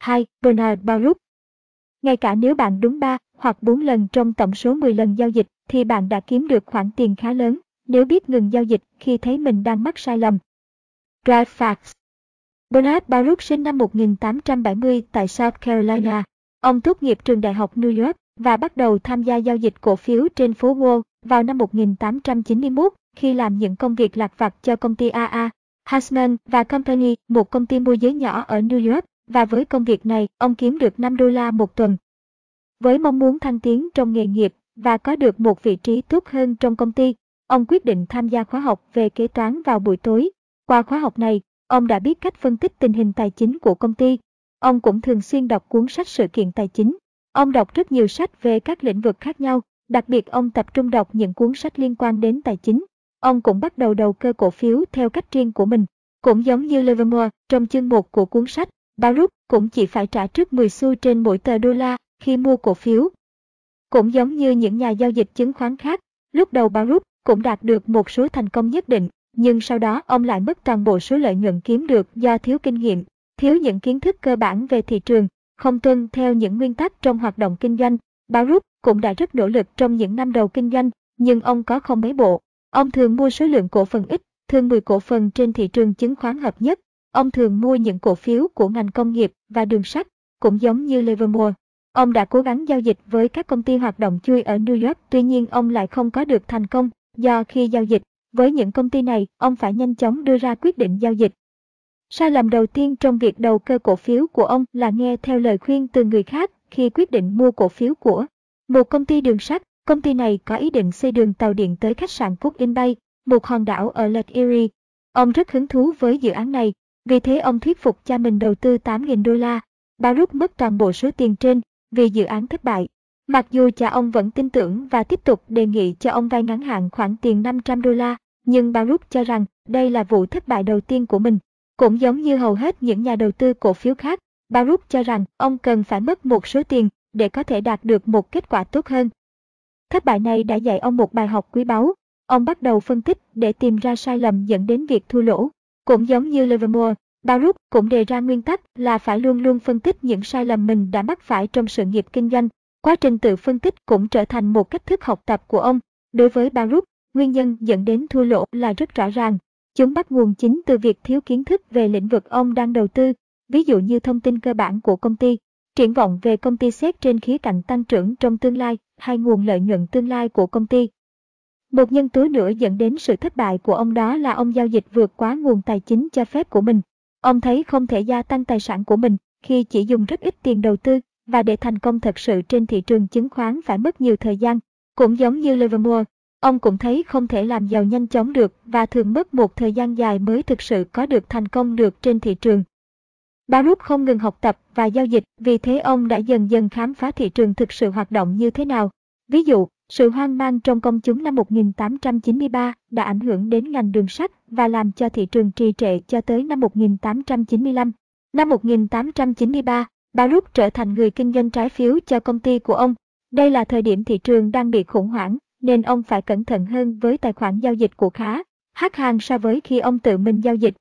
2. Bernard Baruch Ngay cả nếu bạn đúng 3 hoặc 4 lần trong tổng số 10 lần giao dịch thì bạn đã kiếm được khoản tiền khá lớn nếu biết ngừng giao dịch khi thấy mình đang mắc sai lầm. Drive Facts Bernard Baruch sinh năm 1870 tại South Carolina. Ông tốt nghiệp trường đại học New York và bắt đầu tham gia giao dịch cổ phiếu trên phố Wall vào năm 1891 khi làm những công việc lạc vặt cho công ty AA, Hasman và Company, một công ty môi giới nhỏ ở New York, và với công việc này, ông kiếm được 5 đô la một tuần. Với mong muốn thăng tiến trong nghề nghiệp và có được một vị trí tốt hơn trong công ty, ông quyết định tham gia khóa học về kế toán vào buổi tối. Qua khóa học này, ông đã biết cách phân tích tình hình tài chính của công ty. Ông cũng thường xuyên đọc cuốn sách sự kiện tài chính. Ông đọc rất nhiều sách về các lĩnh vực khác nhau, đặc biệt ông tập trung đọc những cuốn sách liên quan đến tài chính. Ông cũng bắt đầu đầu cơ cổ phiếu theo cách riêng của mình. Cũng giống như Livermore trong chương 1 của cuốn sách, Baruch cũng chỉ phải trả trước 10 xu trên mỗi tờ đô la khi mua cổ phiếu. Cũng giống như những nhà giao dịch chứng khoán khác, lúc đầu Baruch cũng đạt được một số thành công nhất định, nhưng sau đó ông lại mất toàn bộ số lợi nhuận kiếm được do thiếu kinh nghiệm, thiếu những kiến thức cơ bản về thị trường, không tuân theo những nguyên tắc trong hoạt động kinh doanh. Baruch cũng đã rất nỗ lực trong những năm đầu kinh doanh, nhưng ông có không mấy bộ. Ông thường mua số lượng cổ phần ít, thường 10 cổ phần trên thị trường chứng khoán hợp nhất. Ông thường mua những cổ phiếu của ngành công nghiệp và đường sắt, cũng giống như Livermore. Ông đã cố gắng giao dịch với các công ty hoạt động chui ở New York, tuy nhiên ông lại không có được thành công, do khi giao dịch với những công ty này, ông phải nhanh chóng đưa ra quyết định giao dịch. Sai lầm đầu tiên trong việc đầu cơ cổ phiếu của ông là nghe theo lời khuyên từ người khác khi quyết định mua cổ phiếu của một công ty đường sắt. Công ty này có ý định xây đường tàu điện tới khách sạn Cook in Bay, một hòn đảo ở Lake Erie. Ông rất hứng thú với dự án này, vì thế ông thuyết phục cha mình đầu tư 8.000 đô la. Baruch mất toàn bộ số tiền trên vì dự án thất bại. Mặc dù cha ông vẫn tin tưởng và tiếp tục đề nghị cho ông vay ngắn hạn khoản tiền 500 đô la, nhưng Baruch cho rằng đây là vụ thất bại đầu tiên của mình. Cũng giống như hầu hết những nhà đầu tư cổ phiếu khác, Baruch cho rằng ông cần phải mất một số tiền để có thể đạt được một kết quả tốt hơn. Thất bại này đã dạy ông một bài học quý báu. Ông bắt đầu phân tích để tìm ra sai lầm dẫn đến việc thua lỗ. Cũng giống như Livermore, Baruch cũng đề ra nguyên tắc là phải luôn luôn phân tích những sai lầm mình đã mắc phải trong sự nghiệp kinh doanh. Quá trình tự phân tích cũng trở thành một cách thức học tập của ông. Đối với Baruch, nguyên nhân dẫn đến thua lỗ là rất rõ ràng. Chúng bắt nguồn chính từ việc thiếu kiến thức về lĩnh vực ông đang đầu tư, ví dụ như thông tin cơ bản của công ty, triển vọng về công ty xét trên khía cạnh tăng trưởng trong tương lai hay nguồn lợi nhuận tương lai của công ty. Một nhân tố nữa dẫn đến sự thất bại của ông đó là ông giao dịch vượt quá nguồn tài chính cho phép của mình. Ông thấy không thể gia tăng tài sản của mình khi chỉ dùng rất ít tiền đầu tư và để thành công thật sự trên thị trường chứng khoán phải mất nhiều thời gian. Cũng giống như Livermore, ông cũng thấy không thể làm giàu nhanh chóng được và thường mất một thời gian dài mới thực sự có được thành công được trên thị trường. Baruch không ngừng học tập và giao dịch, vì thế ông đã dần dần khám phá thị trường thực sự hoạt động như thế nào. Ví dụ, sự hoang mang trong công chúng năm 1893 đã ảnh hưởng đến ngành đường sắt và làm cho thị trường trì trệ cho tới năm 1895. Năm 1893, Baruch trở thành người kinh doanh trái phiếu cho công ty của ông. Đây là thời điểm thị trường đang bị khủng hoảng, nên ông phải cẩn thận hơn với tài khoản giao dịch của khá, khác hàng so với khi ông tự mình giao dịch.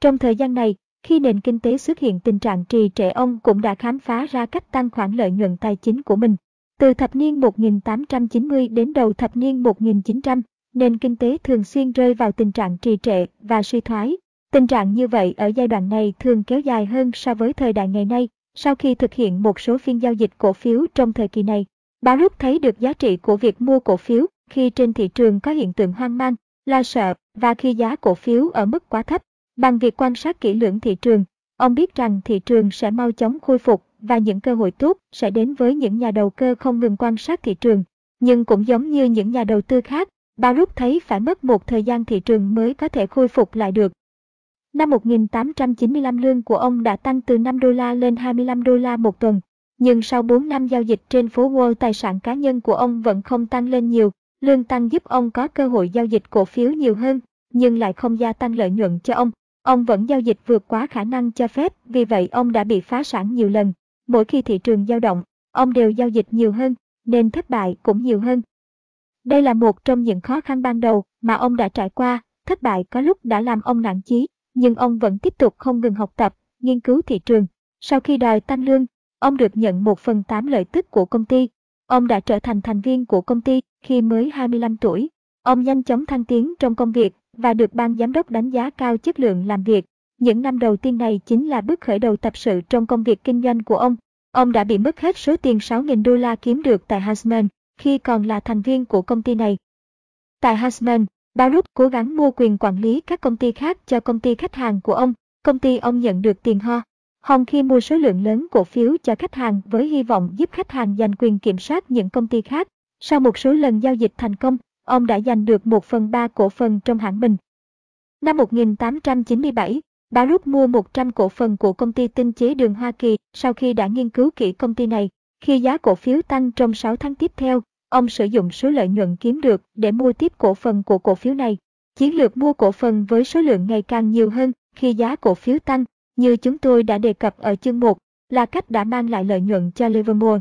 Trong thời gian này, khi nền kinh tế xuất hiện tình trạng trì trệ ông cũng đã khám phá ra cách tăng khoản lợi nhuận tài chính của mình. Từ thập niên 1890 đến đầu thập niên 1900, nền kinh tế thường xuyên rơi vào tình trạng trì trệ và suy thoái. Tình trạng như vậy ở giai đoạn này thường kéo dài hơn so với thời đại ngày nay. Sau khi thực hiện một số phiên giao dịch cổ phiếu trong thời kỳ này, Baruch thấy được giá trị của việc mua cổ phiếu khi trên thị trường có hiện tượng hoang mang, lo sợ và khi giá cổ phiếu ở mức quá thấp. Bằng việc quan sát kỹ lưỡng thị trường, ông biết rằng thị trường sẽ mau chóng khôi phục và những cơ hội tốt sẽ đến với những nhà đầu cơ không ngừng quan sát thị trường. Nhưng cũng giống như những nhà đầu tư khác, Baruch thấy phải mất một thời gian thị trường mới có thể khôi phục lại được. Năm 1895 lương của ông đã tăng từ 5 đô la lên 25 đô la một tuần. Nhưng sau 4 năm giao dịch trên phố Wall tài sản cá nhân của ông vẫn không tăng lên nhiều. Lương tăng giúp ông có cơ hội giao dịch cổ phiếu nhiều hơn, nhưng lại không gia tăng lợi nhuận cho ông. Ông vẫn giao dịch vượt quá khả năng cho phép, vì vậy ông đã bị phá sản nhiều lần. Mỗi khi thị trường dao động, ông đều giao dịch nhiều hơn, nên thất bại cũng nhiều hơn. Đây là một trong những khó khăn ban đầu mà ông đã trải qua, thất bại có lúc đã làm ông nản chí, nhưng ông vẫn tiếp tục không ngừng học tập, nghiên cứu thị trường. Sau khi đòi tăng lương, ông được nhận 1 phần 8 lợi tức của công ty. Ông đã trở thành thành viên của công ty khi mới 25 tuổi. Ông nhanh chóng thăng tiến trong công việc và được ban giám đốc đánh giá cao chất lượng làm việc. Những năm đầu tiên này chính là bước khởi đầu tập sự trong công việc kinh doanh của ông. Ông đã bị mất hết số tiền 6.000 đô la kiếm được tại Hasman khi còn là thành viên của công ty này. Tại Hasman, Baruch cố gắng mua quyền quản lý các công ty khác cho công ty khách hàng của ông. Công ty ông nhận được tiền ho. Hồng khi mua số lượng lớn cổ phiếu cho khách hàng với hy vọng giúp khách hàng giành quyền kiểm soát những công ty khác. Sau một số lần giao dịch thành công, ông đã giành được 1 phần 3 cổ phần trong hãng mình. Năm 1897, Baruch mua 100 cổ phần của công ty tinh chế đường Hoa Kỳ sau khi đã nghiên cứu kỹ công ty này. Khi giá cổ phiếu tăng trong 6 tháng tiếp theo, ông sử dụng số lợi nhuận kiếm được để mua tiếp cổ phần của cổ phiếu này. Chiến lược mua cổ phần với số lượng ngày càng nhiều hơn khi giá cổ phiếu tăng, như chúng tôi đã đề cập ở chương 1, là cách đã mang lại lợi nhuận cho Livermore.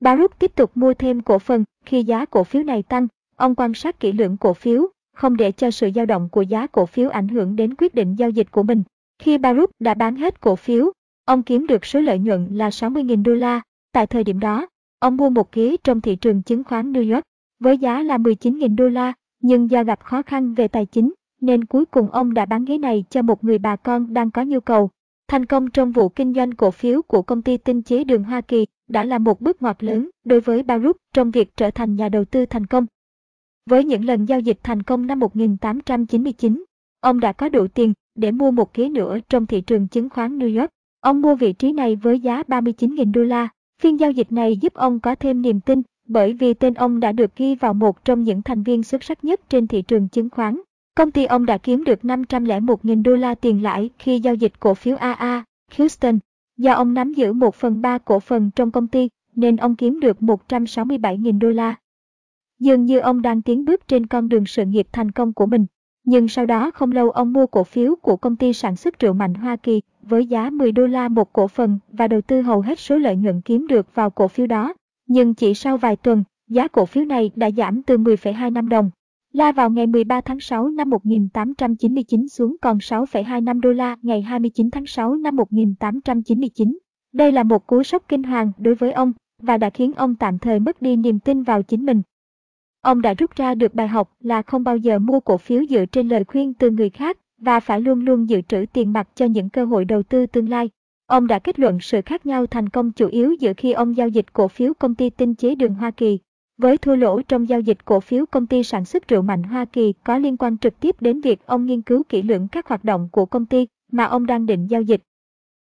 Baruch tiếp tục mua thêm cổ phần khi giá cổ phiếu này tăng, ông quan sát kỹ lưỡng cổ phiếu, không để cho sự dao động của giá cổ phiếu ảnh hưởng đến quyết định giao dịch của mình. Khi Baruch đã bán hết cổ phiếu, ông kiếm được số lợi nhuận là 60.000 đô la. Tại thời điểm đó, ông mua một ghế trong thị trường chứng khoán New York với giá là 19.000 đô la, nhưng do gặp khó khăn về tài chính, nên cuối cùng ông đã bán ghế này cho một người bà con đang có nhu cầu. Thành công trong vụ kinh doanh cổ phiếu của công ty tinh chế đường Hoa Kỳ đã là một bước ngoặt lớn đối với Baruch trong việc trở thành nhà đầu tư thành công. Với những lần giao dịch thành công năm 1899, ông đã có đủ tiền để mua một ghế nữa trong thị trường chứng khoán New York. Ông mua vị trí này với giá 39.000 đô la. Phiên giao dịch này giúp ông có thêm niềm tin bởi vì tên ông đã được ghi vào một trong những thành viên xuất sắc nhất trên thị trường chứng khoán. Công ty ông đã kiếm được 501.000 đô la tiền lãi khi giao dịch cổ phiếu AA, Houston. Do ông nắm giữ 1 phần 3 cổ phần trong công ty, nên ông kiếm được 167.000 đô la. Dường như ông đang tiến bước trên con đường sự nghiệp thành công của mình. Nhưng sau đó không lâu ông mua cổ phiếu của công ty sản xuất rượu mạnh Hoa Kỳ với giá 10 đô la một cổ phần và đầu tư hầu hết số lợi nhuận kiếm được vào cổ phiếu đó. Nhưng chỉ sau vài tuần, giá cổ phiếu này đã giảm từ 10,2 năm đồng La vào ngày 13 tháng 6 năm 1899 xuống còn 6,25 đô la ngày 29 tháng 6 năm 1899. Đây là một cú sốc kinh hoàng đối với ông và đã khiến ông tạm thời mất đi niềm tin vào chính mình. Ông đã rút ra được bài học là không bao giờ mua cổ phiếu dựa trên lời khuyên từ người khác và phải luôn luôn dự trữ tiền mặt cho những cơ hội đầu tư tương lai. Ông đã kết luận sự khác nhau thành công chủ yếu giữa khi ông giao dịch cổ phiếu công ty tinh chế đường Hoa Kỳ với thua lỗ trong giao dịch cổ phiếu công ty sản xuất rượu mạnh Hoa Kỳ có liên quan trực tiếp đến việc ông nghiên cứu kỹ lưỡng các hoạt động của công ty mà ông đang định giao dịch.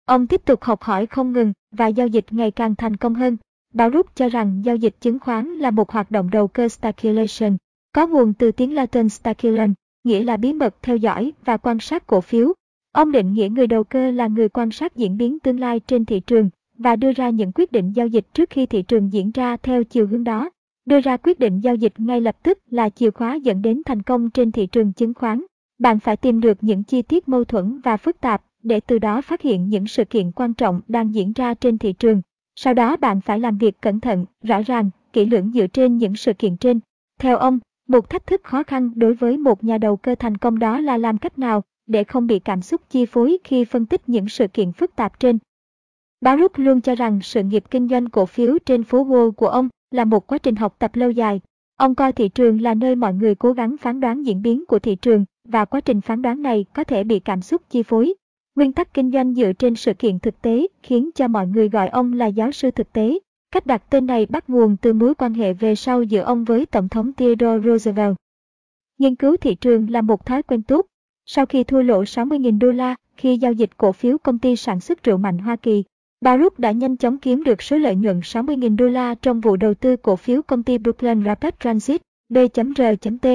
Ông tiếp tục học hỏi không ngừng và giao dịch ngày càng thành công hơn. Báo rút cho rằng giao dịch chứng khoán là một hoạt động đầu cơ speculation, có nguồn từ tiếng Latin speculum, nghĩa là bí mật theo dõi và quan sát cổ phiếu. Ông định nghĩa người đầu cơ là người quan sát diễn biến tương lai trên thị trường và đưa ra những quyết định giao dịch trước khi thị trường diễn ra theo chiều hướng đó. Đưa ra quyết định giao dịch ngay lập tức là chìa khóa dẫn đến thành công trên thị trường chứng khoán. Bạn phải tìm được những chi tiết mâu thuẫn và phức tạp để từ đó phát hiện những sự kiện quan trọng đang diễn ra trên thị trường. Sau đó bạn phải làm việc cẩn thận, rõ ràng, kỹ lưỡng dựa trên những sự kiện trên. Theo ông, một thách thức khó khăn đối với một nhà đầu cơ thành công đó là làm cách nào để không bị cảm xúc chi phối khi phân tích những sự kiện phức tạp trên. Baruch luôn cho rằng sự nghiệp kinh doanh cổ phiếu trên phố Wall của ông là một quá trình học tập lâu dài. Ông coi thị trường là nơi mọi người cố gắng phán đoán diễn biến của thị trường và quá trình phán đoán này có thể bị cảm xúc chi phối. Nguyên tắc kinh doanh dựa trên sự kiện thực tế khiến cho mọi người gọi ông là giáo sư thực tế. Cách đặt tên này bắt nguồn từ mối quan hệ về sau giữa ông với Tổng thống Theodore Roosevelt. Nghiên cứu thị trường là một thói quen tốt. Sau khi thua lỗ 60.000 đô la khi giao dịch cổ phiếu công ty sản xuất rượu mạnh Hoa Kỳ, Baruch đã nhanh chóng kiếm được số lợi nhuận 60.000 đô la trong vụ đầu tư cổ phiếu công ty Brooklyn Rapid Transit, B.R.T.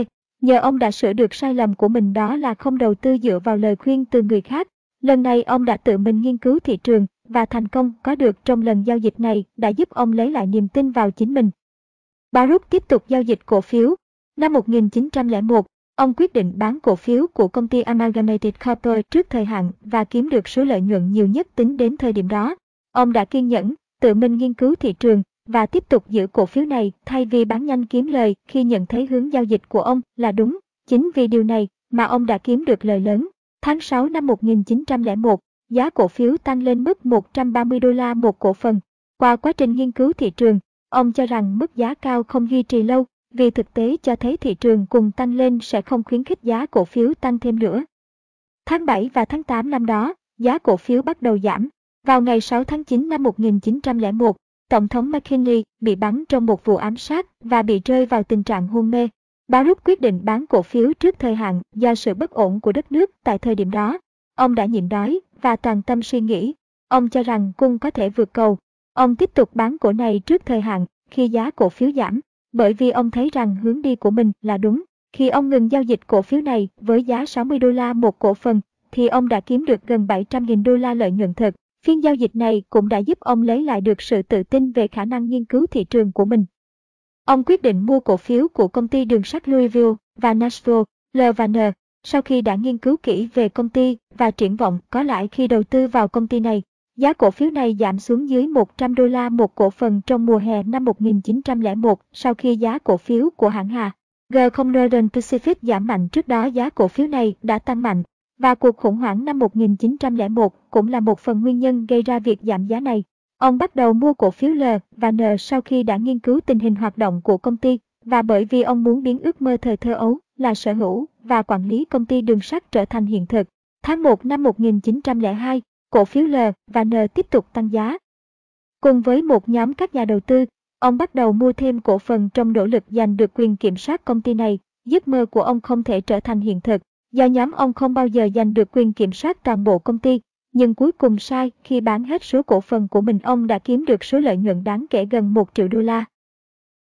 Nhờ ông đã sửa được sai lầm của mình đó là không đầu tư dựa vào lời khuyên từ người khác. Lần này ông đã tự mình nghiên cứu thị trường và thành công có được trong lần giao dịch này đã giúp ông lấy lại niềm tin vào chính mình. Baruch tiếp tục giao dịch cổ phiếu. Năm 1901, ông quyết định bán cổ phiếu của công ty Amalgamated Copper trước thời hạn và kiếm được số lợi nhuận nhiều nhất tính đến thời điểm đó. Ông đã kiên nhẫn, tự mình nghiên cứu thị trường và tiếp tục giữ cổ phiếu này thay vì bán nhanh kiếm lời khi nhận thấy hướng giao dịch của ông là đúng. Chính vì điều này mà ông đã kiếm được lời lớn. Tháng 6 năm 1901, giá cổ phiếu tăng lên mức 130 đô la một cổ phần. Qua quá trình nghiên cứu thị trường, ông cho rằng mức giá cao không duy trì lâu, vì thực tế cho thấy thị trường cùng tăng lên sẽ không khuyến khích giá cổ phiếu tăng thêm nữa. Tháng 7 và tháng 8 năm đó, giá cổ phiếu bắt đầu giảm. Vào ngày 6 tháng 9 năm 1901, Tổng thống McKinley bị bắn trong một vụ ám sát và bị rơi vào tình trạng hôn mê. Baruch quyết định bán cổ phiếu trước thời hạn do sự bất ổn của đất nước tại thời điểm đó. Ông đã nhịn đói và toàn tâm suy nghĩ. Ông cho rằng cung có thể vượt cầu. Ông tiếp tục bán cổ này trước thời hạn khi giá cổ phiếu giảm, bởi vì ông thấy rằng hướng đi của mình là đúng. Khi ông ngừng giao dịch cổ phiếu này với giá 60 đô la một cổ phần, thì ông đã kiếm được gần 700.000 đô la lợi nhuận thực. Phiên giao dịch này cũng đã giúp ông lấy lại được sự tự tin về khả năng nghiên cứu thị trường của mình. Ông quyết định mua cổ phiếu của công ty đường sắt Louisville và Nashville, L&N, sau khi đã nghiên cứu kỹ về công ty và triển vọng có lãi khi đầu tư vào công ty này. Giá cổ phiếu này giảm xuống dưới 100 đô la một cổ phần trong mùa hè năm 1901 sau khi giá cổ phiếu của hãng Hà G0 Northern Pacific giảm mạnh trước đó giá cổ phiếu này đã tăng mạnh và cuộc khủng hoảng năm 1901 cũng là một phần nguyên nhân gây ra việc giảm giá này. Ông bắt đầu mua cổ phiếu L và N sau khi đã nghiên cứu tình hình hoạt động của công ty và bởi vì ông muốn biến ước mơ thời thơ ấu là sở hữu và quản lý công ty đường sắt trở thành hiện thực. Tháng 1 năm 1902, cổ phiếu L và N tiếp tục tăng giá. Cùng với một nhóm các nhà đầu tư, ông bắt đầu mua thêm cổ phần trong nỗ lực giành được quyền kiểm soát công ty này. Giấc mơ của ông không thể trở thành hiện thực, do nhóm ông không bao giờ giành được quyền kiểm soát toàn bộ công ty, nhưng cuối cùng sai khi bán hết số cổ phần của mình ông đã kiếm được số lợi nhuận đáng kể gần 1 triệu đô la.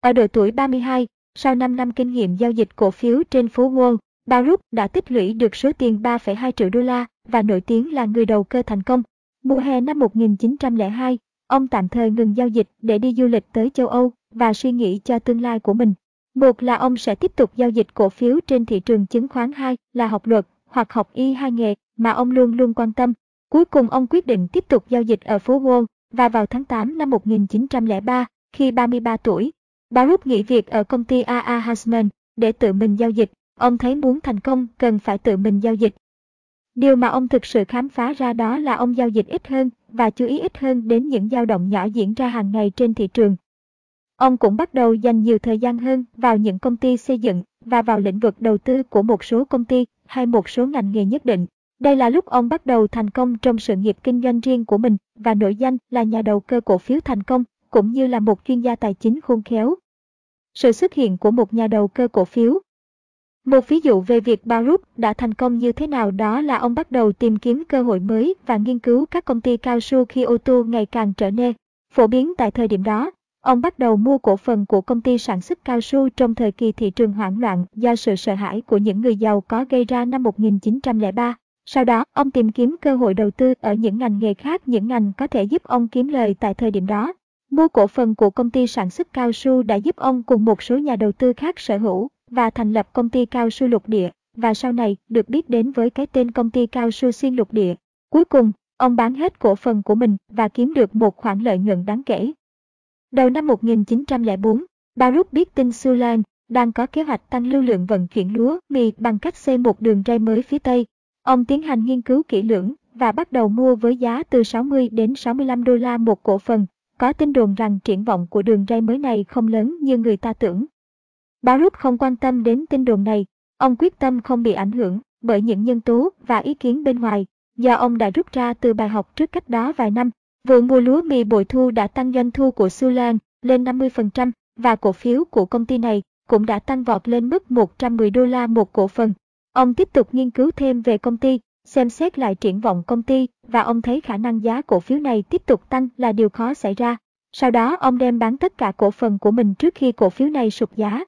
Ở độ tuổi 32, sau 5 năm kinh nghiệm giao dịch cổ phiếu trên phố Wall, Baruch đã tích lũy được số tiền 3,2 triệu đô la và nổi tiếng là người đầu cơ thành công. Mùa hè năm 1902, ông tạm thời ngừng giao dịch để đi du lịch tới châu Âu và suy nghĩ cho tương lai của mình. Một là ông sẽ tiếp tục giao dịch cổ phiếu trên thị trường chứng khoán, hai là học luật hoặc học y hai nghề mà ông luôn luôn quan tâm. Cuối cùng ông quyết định tiếp tục giao dịch ở phố Wall và vào tháng 8 năm 1903, khi 33 tuổi, Baruch nghỉ việc ở công ty AA Hasman để tự mình giao dịch. Ông thấy muốn thành công cần phải tự mình giao dịch. Điều mà ông thực sự khám phá ra đó là ông giao dịch ít hơn và chú ý ít hơn đến những dao động nhỏ diễn ra hàng ngày trên thị trường. Ông cũng bắt đầu dành nhiều thời gian hơn vào những công ty xây dựng và vào lĩnh vực đầu tư của một số công ty hay một số ngành nghề nhất định. Đây là lúc ông bắt đầu thành công trong sự nghiệp kinh doanh riêng của mình, và nổi danh là nhà đầu cơ cổ phiếu thành công, cũng như là một chuyên gia tài chính khôn khéo. Sự xuất hiện của một nhà đầu cơ cổ phiếu Một ví dụ về việc Baruch đã thành công như thế nào đó là ông bắt đầu tìm kiếm cơ hội mới và nghiên cứu các công ty cao su khi ô tô ngày càng trở nên phổ biến tại thời điểm đó. Ông bắt đầu mua cổ phần của công ty sản xuất cao su trong thời kỳ thị trường hoảng loạn do sự sợ hãi của những người giàu có gây ra năm 1903. Sau đó, ông tìm kiếm cơ hội đầu tư ở những ngành nghề khác những ngành có thể giúp ông kiếm lời tại thời điểm đó. Mua cổ phần của công ty sản xuất cao su đã giúp ông cùng một số nhà đầu tư khác sở hữu và thành lập công ty cao su lục địa và sau này được biết đến với cái tên công ty cao su xuyên lục địa. Cuối cùng, ông bán hết cổ phần của mình và kiếm được một khoản lợi nhuận đáng kể. Đầu năm 1904, Baruch biết tin Sulan đang có kế hoạch tăng lưu lượng vận chuyển lúa mì bằng cách xây một đường ray mới phía Tây. Ông tiến hành nghiên cứu kỹ lưỡng và bắt đầu mua với giá từ 60 đến 65 đô la một cổ phần có tin đồn rằng triển vọng của đường ray mới này không lớn như người ta tưởng. Baruch không quan tâm đến tin đồn này, ông quyết tâm không bị ảnh hưởng bởi những nhân tố và ý kiến bên ngoài, do ông đã rút ra từ bài học trước cách đó vài năm. Vụ mua lúa mì bội thu đã tăng doanh thu của Sulan lên 50% và cổ phiếu của công ty này cũng đã tăng vọt lên mức 110 đô la một cổ phần. Ông tiếp tục nghiên cứu thêm về công ty, xem xét lại triển vọng công ty, và ông thấy khả năng giá cổ phiếu này tiếp tục tăng là điều khó xảy ra. Sau đó, ông đem bán tất cả cổ phần của mình trước khi cổ phiếu này sụt giá.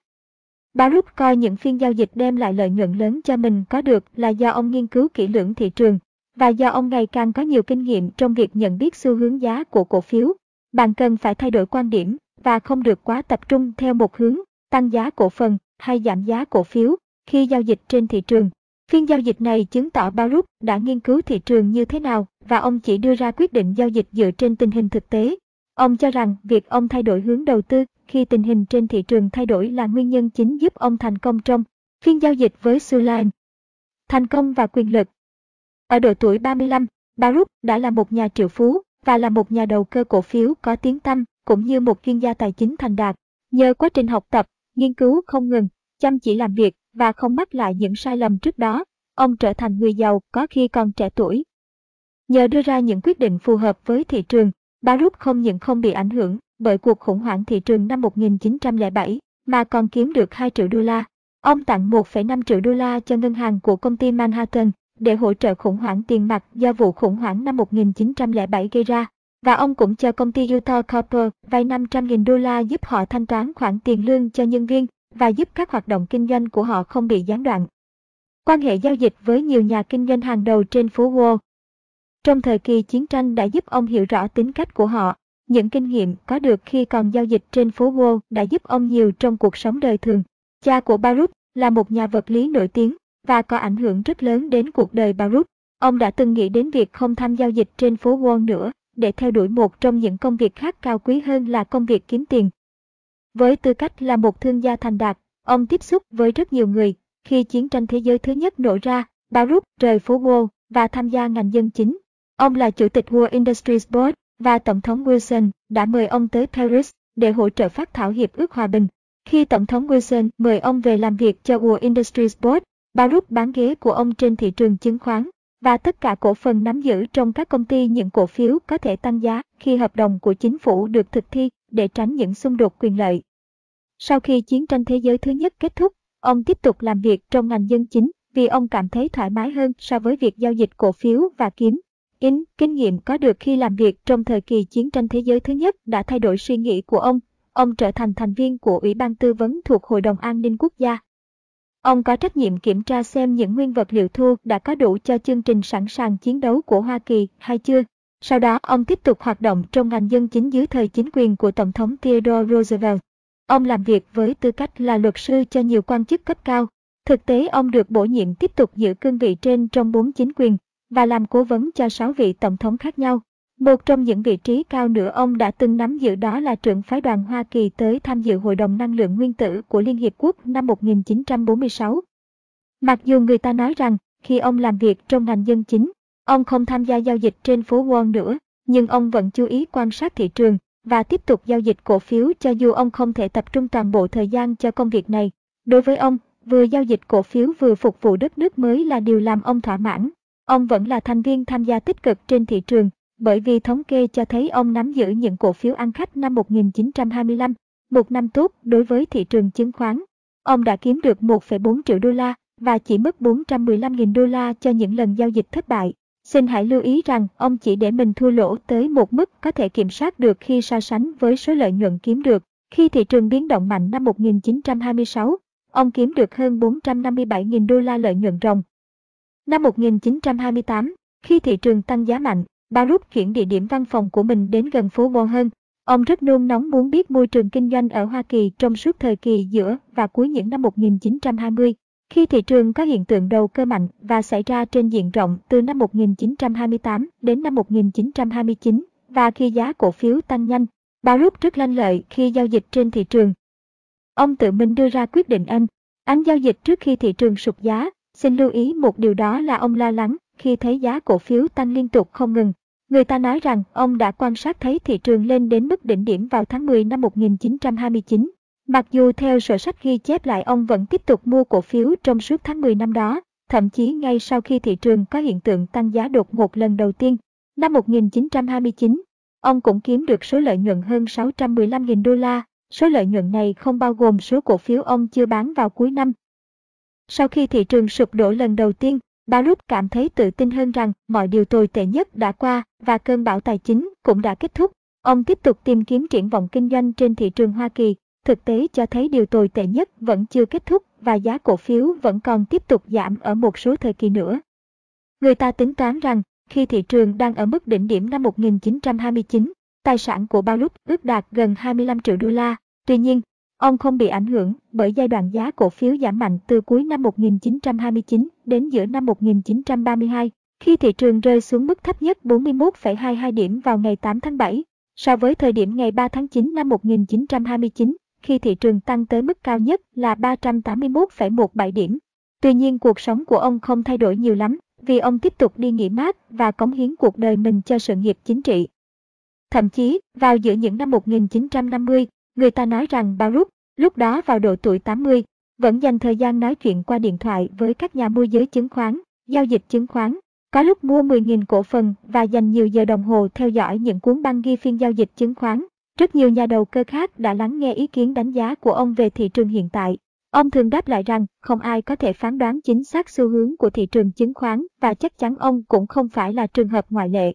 Baruch coi những phiên giao dịch đem lại lợi nhuận lớn cho mình có được là do ông nghiên cứu kỹ lưỡng thị trường, và do ông ngày càng có nhiều kinh nghiệm trong việc nhận biết xu hướng giá của cổ phiếu. Bạn cần phải thay đổi quan điểm, và không được quá tập trung theo một hướng, tăng giá cổ phần, hay giảm giá cổ phiếu khi giao dịch trên thị trường. Phiên giao dịch này chứng tỏ Baruch đã nghiên cứu thị trường như thế nào và ông chỉ đưa ra quyết định giao dịch dựa trên tình hình thực tế. Ông cho rằng việc ông thay đổi hướng đầu tư khi tình hình trên thị trường thay đổi là nguyên nhân chính giúp ông thành công trong phiên giao dịch với Sulan. Thành công và quyền lực Ở độ tuổi 35, Baruch đã là một nhà triệu phú và là một nhà đầu cơ cổ phiếu có tiếng tăm, cũng như một chuyên gia tài chính thành đạt. Nhờ quá trình học tập, nghiên cứu không ngừng, chăm chỉ làm việc và không mắc lại những sai lầm trước đó, ông trở thành người giàu có khi còn trẻ tuổi. Nhờ đưa ra những quyết định phù hợp với thị trường, Baruch không những không bị ảnh hưởng bởi cuộc khủng hoảng thị trường năm 1907, mà còn kiếm được 2 triệu đô la. Ông tặng 1,5 triệu đô la cho ngân hàng của công ty Manhattan để hỗ trợ khủng hoảng tiền mặt do vụ khủng hoảng năm 1907 gây ra. Và ông cũng cho công ty Utah Copper vay 500.000 đô la giúp họ thanh toán khoản tiền lương cho nhân viên và giúp các hoạt động kinh doanh của họ không bị gián đoạn. Quan hệ giao dịch với nhiều nhà kinh doanh hàng đầu trên phố Wall Trong thời kỳ chiến tranh đã giúp ông hiểu rõ tính cách của họ. Những kinh nghiệm có được khi còn giao dịch trên phố Wall đã giúp ông nhiều trong cuộc sống đời thường. Cha của Baruch là một nhà vật lý nổi tiếng và có ảnh hưởng rất lớn đến cuộc đời Baruch. Ông đã từng nghĩ đến việc không tham giao dịch trên phố Wall nữa, để theo đuổi một trong những công việc khác cao quý hơn là công việc kiếm tiền. Với tư cách là một thương gia thành đạt, ông tiếp xúc với rất nhiều người. Khi chiến tranh thế giới thứ nhất nổ ra, Baruch rời phố Wall và tham gia ngành dân chính. Ông là chủ tịch World Industries Board và Tổng thống Wilson đã mời ông tới Paris để hỗ trợ phát thảo hiệp ước hòa bình. Khi Tổng thống Wilson mời ông về làm việc cho World Industries Board, Baruch bán ghế của ông trên thị trường chứng khoán và tất cả cổ phần nắm giữ trong các công ty những cổ phiếu có thể tăng giá khi hợp đồng của chính phủ được thực thi để tránh những xung đột quyền lợi. Sau khi chiến tranh thế giới thứ nhất kết thúc, ông tiếp tục làm việc trong ngành dân chính vì ông cảm thấy thoải mái hơn so với việc giao dịch cổ phiếu và kiếm. In, kinh nghiệm có được khi làm việc trong thời kỳ chiến tranh thế giới thứ nhất đã thay đổi suy nghĩ của ông. Ông trở thành thành viên của Ủy ban tư vấn thuộc Hội đồng An ninh Quốc gia. Ông có trách nhiệm kiểm tra xem những nguyên vật liệu thô đã có đủ cho chương trình sẵn sàng chiến đấu của Hoa Kỳ hay chưa. Sau đó, ông tiếp tục hoạt động trong ngành dân chính dưới thời chính quyền của Tổng thống Theodore Roosevelt. Ông làm việc với tư cách là luật sư cho nhiều quan chức cấp cao. Thực tế ông được bổ nhiệm tiếp tục giữ cương vị trên trong bốn chính quyền và làm cố vấn cho sáu vị tổng thống khác nhau. Một trong những vị trí cao nữa ông đã từng nắm giữ đó là trưởng phái đoàn Hoa Kỳ tới tham dự Hội đồng Năng lượng Nguyên tử của Liên Hiệp Quốc năm 1946. Mặc dù người ta nói rằng, khi ông làm việc trong ngành dân chính, ông không tham gia giao dịch trên phố Wall nữa, nhưng ông vẫn chú ý quan sát thị trường và tiếp tục giao dịch cổ phiếu cho dù ông không thể tập trung toàn bộ thời gian cho công việc này. Đối với ông, vừa giao dịch cổ phiếu vừa phục vụ đất nước mới là điều làm ông thỏa mãn. Ông vẫn là thành viên tham gia tích cực trên thị trường bởi vì thống kê cho thấy ông nắm giữ những cổ phiếu ăn khách năm 1925, một năm tốt đối với thị trường chứng khoán. Ông đã kiếm được 1,4 triệu đô la và chỉ mất 415.000 đô la cho những lần giao dịch thất bại. Xin hãy lưu ý rằng ông chỉ để mình thua lỗ tới một mức có thể kiểm soát được khi so sánh với số lợi nhuận kiếm được. Khi thị trường biến động mạnh năm 1926, ông kiếm được hơn 457.000 đô la lợi nhuận ròng. Năm 1928, khi thị trường tăng giá mạnh, Baruch chuyển địa điểm văn phòng của mình đến gần phố Wall hơn. Ông rất nôn nóng muốn biết môi trường kinh doanh ở Hoa Kỳ trong suốt thời kỳ giữa và cuối những năm 1920, khi thị trường có hiện tượng đầu cơ mạnh và xảy ra trên diện rộng từ năm 1928 đến năm 1929, và khi giá cổ phiếu tăng nhanh. Baruch rất lanh lợi khi giao dịch trên thị trường. Ông tự mình đưa ra quyết định anh, anh giao dịch trước khi thị trường sụt giá. Xin lưu ý một điều đó là ông lo lắng khi thấy giá cổ phiếu tăng liên tục không ngừng Người ta nói rằng ông đã quan sát thấy thị trường lên đến mức đỉnh điểm vào tháng 10 năm 1929. Mặc dù theo sổ sách ghi chép lại ông vẫn tiếp tục mua cổ phiếu trong suốt tháng 10 năm đó, thậm chí ngay sau khi thị trường có hiện tượng tăng giá đột ngột lần đầu tiên. Năm 1929, ông cũng kiếm được số lợi nhuận hơn 615.000 đô la. Số lợi nhuận này không bao gồm số cổ phiếu ông chưa bán vào cuối năm. Sau khi thị trường sụp đổ lần đầu tiên, Baruch cảm thấy tự tin hơn rằng mọi điều tồi tệ nhất đã qua và cơn bão tài chính cũng đã kết thúc. Ông tiếp tục tìm kiếm triển vọng kinh doanh trên thị trường Hoa Kỳ. Thực tế cho thấy điều tồi tệ nhất vẫn chưa kết thúc và giá cổ phiếu vẫn còn tiếp tục giảm ở một số thời kỳ nữa. Người ta tính toán rằng khi thị trường đang ở mức đỉnh điểm năm 1929, tài sản của Baruch ước đạt gần 25 triệu đô la. Tuy nhiên, Ông không bị ảnh hưởng bởi giai đoạn giá cổ phiếu giảm mạnh từ cuối năm 1929 đến giữa năm 1932, khi thị trường rơi xuống mức thấp nhất 41,22 điểm vào ngày 8 tháng 7, so với thời điểm ngày 3 tháng 9 năm 1929, khi thị trường tăng tới mức cao nhất là 381,17 điểm. Tuy nhiên cuộc sống của ông không thay đổi nhiều lắm, vì ông tiếp tục đi nghỉ mát và cống hiến cuộc đời mình cho sự nghiệp chính trị. Thậm chí, vào giữa những năm 1950, người ta nói rằng Baruch, lúc đó vào độ tuổi 80, vẫn dành thời gian nói chuyện qua điện thoại với các nhà môi giới chứng khoán, giao dịch chứng khoán, có lúc mua 10.000 cổ phần và dành nhiều giờ đồng hồ theo dõi những cuốn băng ghi phiên giao dịch chứng khoán. Rất nhiều nhà đầu cơ khác đã lắng nghe ý kiến đánh giá của ông về thị trường hiện tại. Ông thường đáp lại rằng không ai có thể phán đoán chính xác xu hướng của thị trường chứng khoán và chắc chắn ông cũng không phải là trường hợp ngoại lệ.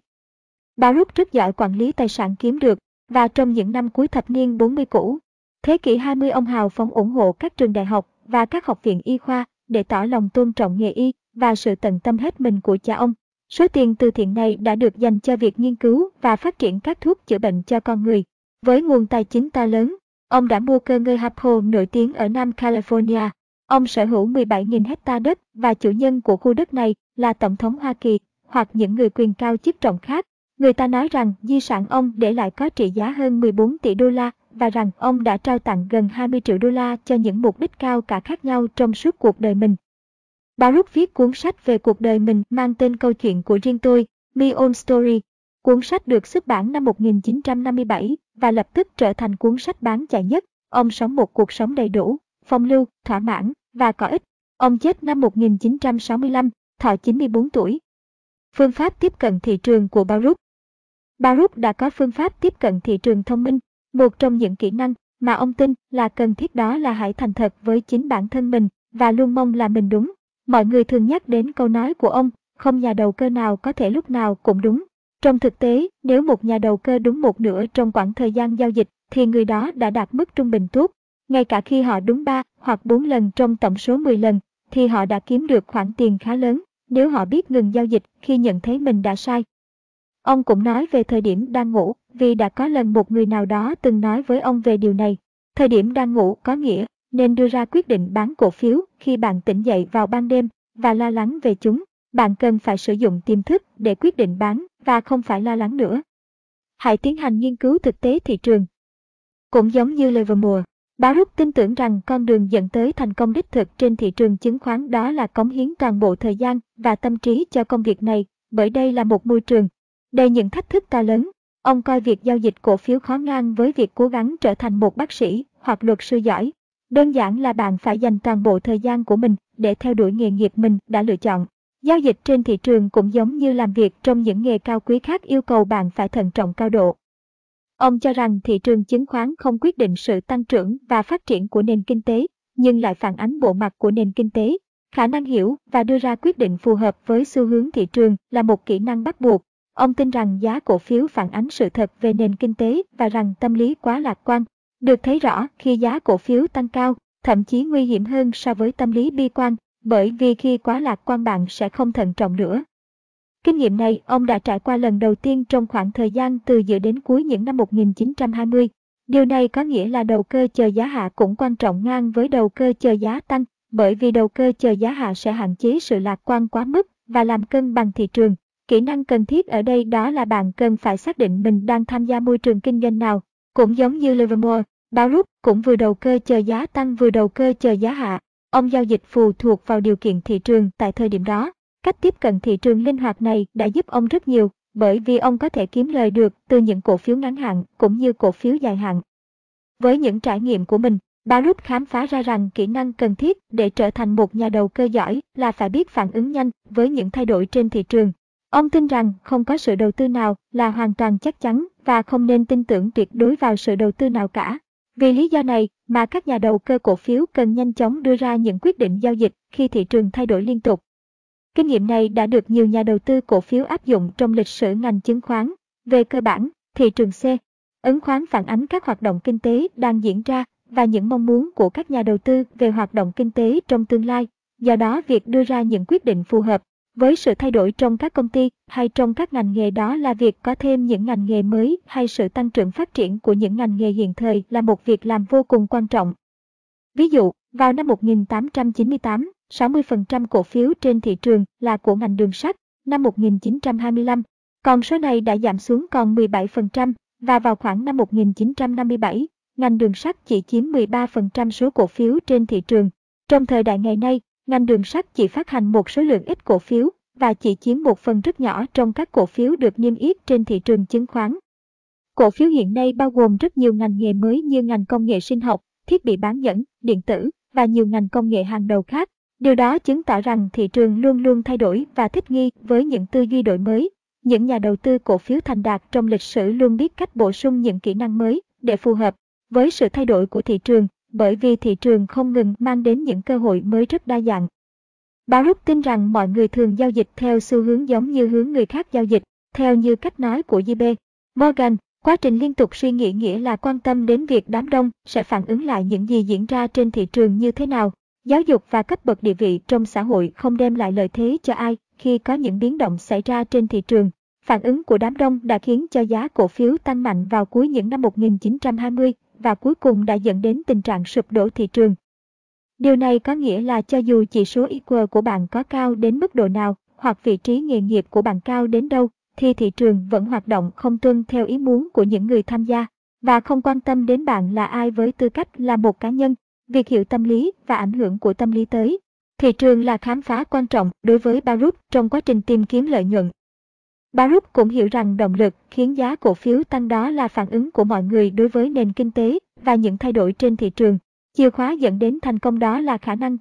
Baruch rất giỏi quản lý tài sản kiếm được và trong những năm cuối thập niên 40 cũ, thế kỷ 20 ông hào phóng ủng hộ các trường đại học và các học viện y khoa để tỏ lòng tôn trọng nghề y và sự tận tâm hết mình của cha ông. Số tiền từ thiện này đã được dành cho việc nghiên cứu và phát triển các thuốc chữa bệnh cho con người. Với nguồn tài chính to lớn, ông đã mua cơ ngơi Hapo nổi tiếng ở Nam California. Ông sở hữu 17.000 hecta đất và chủ nhân của khu đất này là Tổng thống Hoa Kỳ hoặc những người quyền cao chức trọng khác. Người ta nói rằng di sản ông để lại có trị giá hơn 14 tỷ đô la và rằng ông đã trao tặng gần 20 triệu đô la cho những mục đích cao cả khác nhau trong suốt cuộc đời mình. Baruch viết cuốn sách về cuộc đời mình mang tên câu chuyện của riêng tôi, My Own Story. Cuốn sách được xuất bản năm 1957 và lập tức trở thành cuốn sách bán chạy nhất. Ông sống một cuộc sống đầy đủ, phong lưu, thỏa mãn và có ích. Ông chết năm 1965, thọ 94 tuổi. Phương pháp tiếp cận thị trường của Baruch Baruch đã có phương pháp tiếp cận thị trường thông minh. Một trong những kỹ năng mà ông tin là cần thiết đó là hãy thành thật với chính bản thân mình và luôn mong là mình đúng. Mọi người thường nhắc đến câu nói của ông, không nhà đầu cơ nào có thể lúc nào cũng đúng. Trong thực tế, nếu một nhà đầu cơ đúng một nửa trong khoảng thời gian giao dịch, thì người đó đã đạt mức trung bình tốt. Ngay cả khi họ đúng 3 hoặc 4 lần trong tổng số 10 lần, thì họ đã kiếm được khoản tiền khá lớn nếu họ biết ngừng giao dịch khi nhận thấy mình đã sai. Ông cũng nói về thời điểm đang ngủ, vì đã có lần một người nào đó từng nói với ông về điều này. Thời điểm đang ngủ có nghĩa nên đưa ra quyết định bán cổ phiếu khi bạn tỉnh dậy vào ban đêm và lo lắng về chúng. Bạn cần phải sử dụng tiềm thức để quyết định bán và không phải lo lắng nữa. Hãy tiến hành nghiên cứu thực tế thị trường. Cũng giống như Livermore, Baruch tin tưởng rằng con đường dẫn tới thành công đích thực trên thị trường chứng khoán đó là cống hiến toàn bộ thời gian và tâm trí cho công việc này, bởi đây là một môi trường đầy những thách thức to lớn. Ông coi việc giao dịch cổ phiếu khó ngang với việc cố gắng trở thành một bác sĩ hoặc luật sư giỏi. Đơn giản là bạn phải dành toàn bộ thời gian của mình để theo đuổi nghề nghiệp mình đã lựa chọn. Giao dịch trên thị trường cũng giống như làm việc trong những nghề cao quý khác yêu cầu bạn phải thận trọng cao độ. Ông cho rằng thị trường chứng khoán không quyết định sự tăng trưởng và phát triển của nền kinh tế, nhưng lại phản ánh bộ mặt của nền kinh tế. Khả năng hiểu và đưa ra quyết định phù hợp với xu hướng thị trường là một kỹ năng bắt buộc. Ông tin rằng giá cổ phiếu phản ánh sự thật về nền kinh tế và rằng tâm lý quá lạc quan được thấy rõ khi giá cổ phiếu tăng cao, thậm chí nguy hiểm hơn so với tâm lý bi quan, bởi vì khi quá lạc quan bạn sẽ không thận trọng nữa. Kinh nghiệm này ông đã trải qua lần đầu tiên trong khoảng thời gian từ giữa đến cuối những năm 1920. Điều này có nghĩa là đầu cơ chờ giá hạ cũng quan trọng ngang với đầu cơ chờ giá tăng, bởi vì đầu cơ chờ giá hạ sẽ hạn chế sự lạc quan quá mức và làm cân bằng thị trường. Kỹ năng cần thiết ở đây đó là bạn cần phải xác định mình đang tham gia môi trường kinh doanh nào. Cũng giống như Livermore, Baruch cũng vừa đầu cơ chờ giá tăng vừa đầu cơ chờ giá hạ. Ông giao dịch phụ thuộc vào điều kiện thị trường tại thời điểm đó. Cách tiếp cận thị trường linh hoạt này đã giúp ông rất nhiều, bởi vì ông có thể kiếm lời được từ những cổ phiếu ngắn hạn cũng như cổ phiếu dài hạn. Với những trải nghiệm của mình, Baruch khám phá ra rằng kỹ năng cần thiết để trở thành một nhà đầu cơ giỏi là phải biết phản ứng nhanh với những thay đổi trên thị trường. Ông tin rằng không có sự đầu tư nào là hoàn toàn chắc chắn và không nên tin tưởng tuyệt đối vào sự đầu tư nào cả. Vì lý do này mà các nhà đầu cơ cổ phiếu cần nhanh chóng đưa ra những quyết định giao dịch khi thị trường thay đổi liên tục. Kinh nghiệm này đã được nhiều nhà đầu tư cổ phiếu áp dụng trong lịch sử ngành chứng khoán. Về cơ bản, thị trường C, ấn khoán phản ánh các hoạt động kinh tế đang diễn ra và những mong muốn của các nhà đầu tư về hoạt động kinh tế trong tương lai. Do đó, việc đưa ra những quyết định phù hợp với sự thay đổi trong các công ty hay trong các ngành nghề đó là việc có thêm những ngành nghề mới hay sự tăng trưởng phát triển của những ngành nghề hiện thời là một việc làm vô cùng quan trọng. Ví dụ, vào năm 1898, 60% cổ phiếu trên thị trường là của ngành đường sắt, năm 1925, còn số này đã giảm xuống còn 17% và vào khoảng năm 1957, ngành đường sắt chỉ chiếm 13% số cổ phiếu trên thị trường. Trong thời đại ngày nay, ngành đường sắt chỉ phát hành một số lượng ít cổ phiếu và chỉ chiếm một phần rất nhỏ trong các cổ phiếu được niêm yết trên thị trường chứng khoán. Cổ phiếu hiện nay bao gồm rất nhiều ngành nghề mới như ngành công nghệ sinh học, thiết bị bán dẫn, điện tử và nhiều ngành công nghệ hàng đầu khác. Điều đó chứng tỏ rằng thị trường luôn luôn thay đổi và thích nghi với những tư duy đổi mới. Những nhà đầu tư cổ phiếu thành đạt trong lịch sử luôn biết cách bổ sung những kỹ năng mới để phù hợp với sự thay đổi của thị trường, bởi vì thị trường không ngừng mang đến những cơ hội mới rất đa dạng. Baruch tin rằng mọi người thường giao dịch theo xu hướng giống như hướng người khác giao dịch, theo như cách nói của JB. Morgan. Quá trình liên tục suy nghĩ nghĩa là quan tâm đến việc đám đông sẽ phản ứng lại những gì diễn ra trên thị trường như thế nào. Giáo dục và cấp bậc địa vị trong xã hội không đem lại lợi thế cho ai khi có những biến động xảy ra trên thị trường. Phản ứng của đám đông đã khiến cho giá cổ phiếu tăng mạnh vào cuối những năm 1920 và cuối cùng đã dẫn đến tình trạng sụp đổ thị trường. Điều này có nghĩa là cho dù chỉ số IQ của bạn có cao đến mức độ nào hoặc vị trí nghề nghiệp của bạn cao đến đâu, thì thị trường vẫn hoạt động không tuân theo ý muốn của những người tham gia và không quan tâm đến bạn là ai với tư cách là một cá nhân, việc hiểu tâm lý và ảnh hưởng của tâm lý tới. Thị trường là khám phá quan trọng đối với Baruch trong quá trình tìm kiếm lợi nhuận. Baruch cũng hiểu rằng động lực khiến giá cổ phiếu tăng đó là phản ứng của mọi người đối với nền kinh tế và những thay đổi trên thị trường. Chìa khóa dẫn đến thành công đó là khả năng